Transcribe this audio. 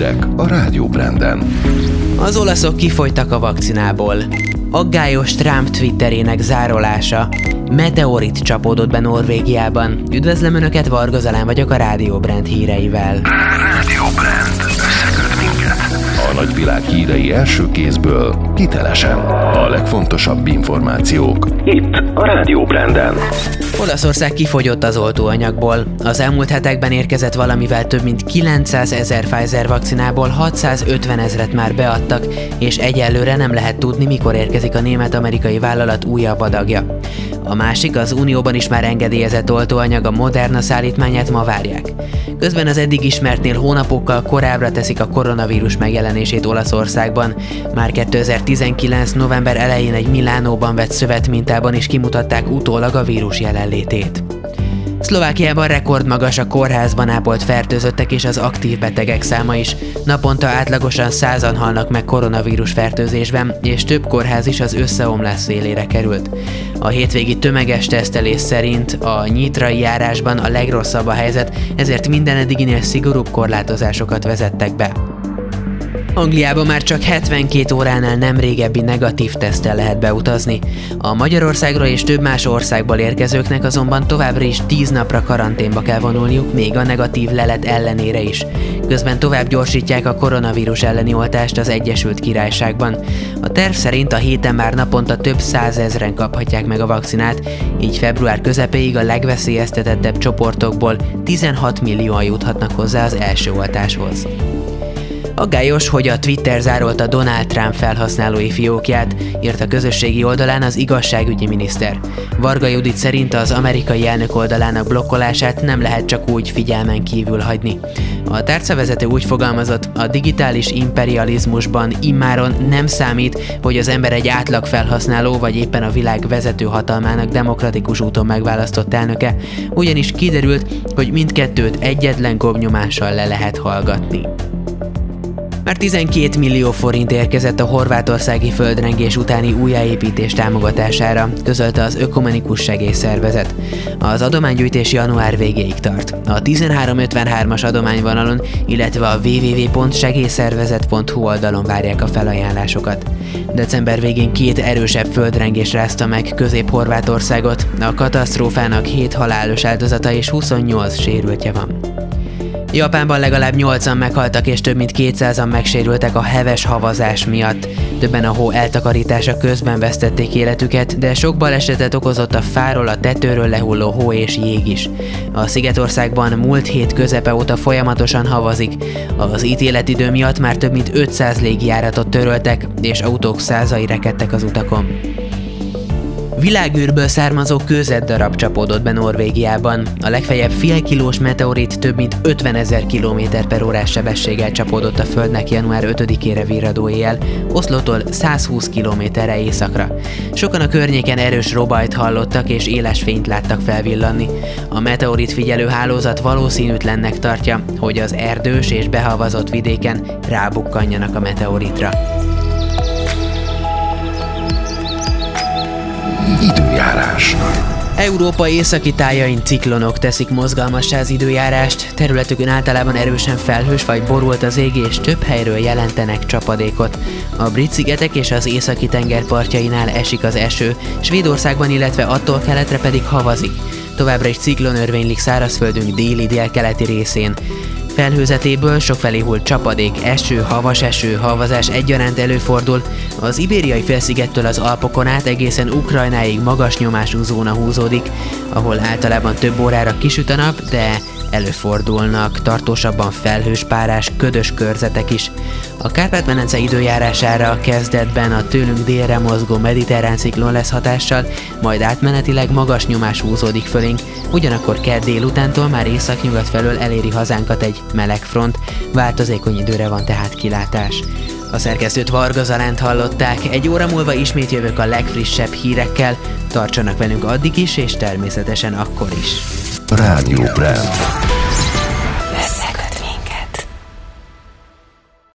hírek a Rádió Branden. Az olaszok kifogytak a vakcinából. Aggályos Trump twitterének zárolása. Meteorit csapódott be Norvégiában. Üdvözlöm Önöket, Varga Zalán vagyok a Rádió Brand híreivel. Rádió Brand. Összeköt. A nagyvilág hírei első kézből, hitelesen. A legfontosabb információk. Itt a Rádió Branden. Olaszország kifogyott az oltóanyagból. Az elmúlt hetekben érkezett valamivel több mint 900 ezer Pfizer vakcinából 650 ezret már beadtak, és egyelőre nem lehet tudni, mikor érkezik a német-amerikai vállalat újabb adagja. A másik, az Unióban is már engedélyezett oltóanyag a Moderna szállítmányát ma várják. Közben az eddig ismertnél hónapokkal korábbra teszik a koronavírus megjelenését Olaszországban. Már 2019. november elején egy Milánóban vett szövetmintában is kimutatták utólag a vírus jelenlétét. Szlovákiában rekordmagas a kórházban ápolt fertőzöttek és az aktív betegek száma is. Naponta átlagosan százan halnak meg koronavírus fertőzésben, és több kórház is az összeomlás szélére került. A hétvégi tömeges tesztelés szerint a nyitrai járásban a legrosszabb a helyzet, ezért minden eddiginél szigorúbb korlátozásokat vezettek be. Angliában már csak 72 óránál nem régebbi negatív tesztel lehet beutazni. A Magyarországra és több más országból érkezőknek azonban továbbra is 10 napra karanténba kell vonulniuk, még a negatív lelet ellenére is. Közben tovább gyorsítják a koronavírus elleni oltást az Egyesült Királyságban. A terv szerint a héten már naponta több százezren kaphatják meg a vakcinát, így február közepéig a legveszélyeztetettebb csoportokból 16 millióan juthatnak hozzá az első oltáshoz. Aggályos, hogy a Twitter zárolta Donald Trump felhasználói fiókját, írt a közösségi oldalán az igazságügyi miniszter. Varga Judit szerint az amerikai elnök oldalának blokkolását nem lehet csak úgy figyelmen kívül hagyni. A tárcavezető úgy fogalmazott, a digitális imperializmusban immáron nem számít, hogy az ember egy átlag felhasználó vagy éppen a világ vezető hatalmának demokratikus úton megválasztott elnöke, ugyanis kiderült, hogy mindkettőt egyetlen gomnyomással le lehet hallgatni. Már 12 millió forint érkezett a horvátországi földrengés utáni újjáépítés támogatására, közölte az Ökumenikus Segélyszervezet. Az adománygyűjtés január végéig tart. A 1353-as adományvonalon, illetve a www.segélyszervezet.hu oldalon várják a felajánlásokat. December végén két erősebb földrengés rázta meg Közép-Horvátországot, a katasztrófának 7 halálos áldozata és 28 sérültje van. Japánban legalább 8-an meghaltak és több mint 200-an megsérültek a heves havazás miatt. Többen a hó eltakarítása közben vesztették életüket, de sok balesetet okozott a fáról a tetőről lehulló hó és jég is. A Szigetországban múlt hét közepe óta folyamatosan havazik. Az ítéletidő miatt már több mint 500 légijáratot töröltek, és autók százai rekedtek az utakon. Világűrből származó kőzet darab csapódott be Norvégiában. A legfeljebb fél kilós meteorit több mint 50 ezer km per órás sebességgel csapódott a Földnek január 5-ére virradó éjjel, Oszlótól 120 kilométerre északra. Sokan a környéken erős robajt hallottak és éles fényt láttak felvillanni. A meteorit figyelő hálózat valószínűtlennek tartja, hogy az erdős és behavazott vidéken rábukkanjanak a meteoritra. Időjárás. Európa északi tájain ciklonok teszik mozgalmassá az időjárást, területükön általában erősen felhős vagy borult az ég, és több helyről jelentenek csapadékot. A brit szigetek és az északi tenger partjainál esik az eső, Svédországban, illetve attól keletre pedig havazik. Továbbra is ciklon örvénylik szárazföldünk déli-délkeleti részén. Felhőzetéből sokfelé hull csapadék, eső, havas eső, havazás egyaránt előfordul. Az ibériai félszigettől az Alpokon át egészen Ukrajnáig magas nyomású zóna húzódik, ahol általában több órára kisüt a nap, de előfordulnak tartósabban felhős párás, ködös körzetek is. A Kárpát-medence időjárására kezdetben a tőlünk délre mozgó mediterrán ciklon lesz hatással, majd átmenetileg magas nyomás húzódik fölénk, ugyanakkor kedd délutántól már északnyugat felől eléri hazánkat egy meleg front, változékony időre van tehát kilátás. A szerkesztőt Varga Zalánt hallották, egy óra múlva ismét jövök a legfrissebb hírekkel, tartsanak velünk addig is, és természetesen akkor is. Rádió Brand.